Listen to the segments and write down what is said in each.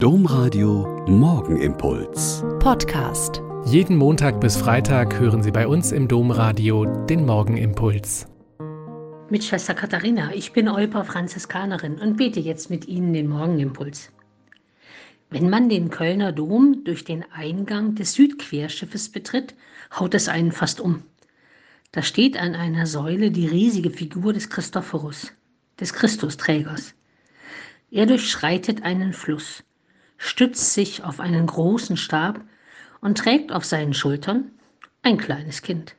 Domradio Morgenimpuls. Podcast. Jeden Montag bis Freitag hören Sie bei uns im Domradio den Morgenimpuls. Mit Schwester Katharina, ich bin Olper Franziskanerin und bete jetzt mit Ihnen den Morgenimpuls. Wenn man den Kölner Dom durch den Eingang des Südquerschiffes betritt, haut es einen fast um. Da steht an einer Säule die riesige Figur des Christophorus, des Christusträgers. Er durchschreitet einen Fluss stützt sich auf einen großen Stab und trägt auf seinen Schultern ein kleines Kind.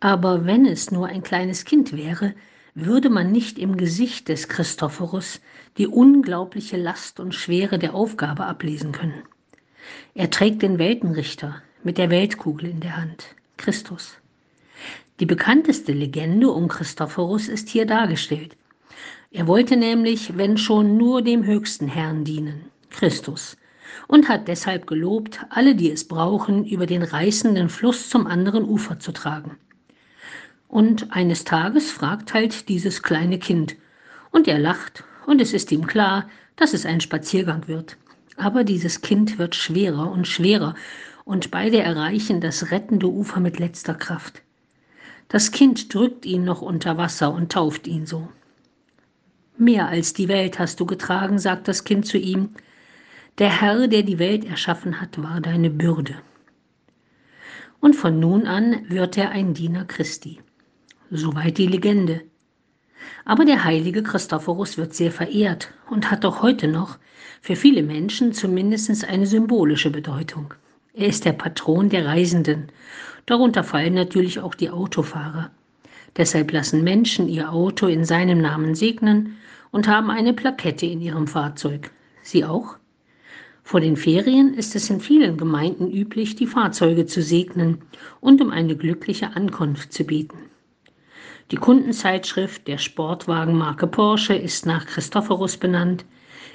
Aber wenn es nur ein kleines Kind wäre, würde man nicht im Gesicht des Christophorus die unglaubliche Last und Schwere der Aufgabe ablesen können. Er trägt den Weltenrichter mit der Weltkugel in der Hand, Christus. Die bekannteste Legende um Christophorus ist hier dargestellt. Er wollte nämlich, wenn schon, nur dem höchsten Herrn dienen, Christus und hat deshalb gelobt, alle, die es brauchen, über den reißenden Fluss zum anderen Ufer zu tragen. Und eines Tages fragt halt dieses kleine Kind, und er lacht, und es ist ihm klar, dass es ein Spaziergang wird. Aber dieses Kind wird schwerer und schwerer, und beide erreichen das rettende Ufer mit letzter Kraft. Das Kind drückt ihn noch unter Wasser und tauft ihn so. Mehr als die Welt hast du getragen, sagt das Kind zu ihm, der Herr, der die Welt erschaffen hat, war deine Bürde. Und von nun an wird er ein Diener Christi. Soweit die Legende. Aber der heilige Christophorus wird sehr verehrt und hat auch heute noch für viele Menschen zumindest eine symbolische Bedeutung. Er ist der Patron der Reisenden. Darunter fallen natürlich auch die Autofahrer. Deshalb lassen Menschen ihr Auto in seinem Namen segnen und haben eine Plakette in ihrem Fahrzeug. Sie auch? Vor den Ferien ist es in vielen Gemeinden üblich, die Fahrzeuge zu segnen und um eine glückliche Ankunft zu beten. Die Kundenzeitschrift der Sportwagenmarke Porsche ist nach Christophorus benannt.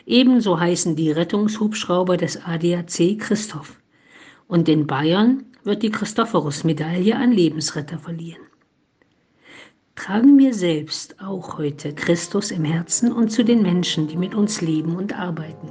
Ebenso heißen die Rettungshubschrauber des ADAC Christoph. Und in Bayern wird die Christophorus-Medaille an Lebensretter verliehen. Tragen wir selbst auch heute Christus im Herzen und zu den Menschen, die mit uns leben und arbeiten.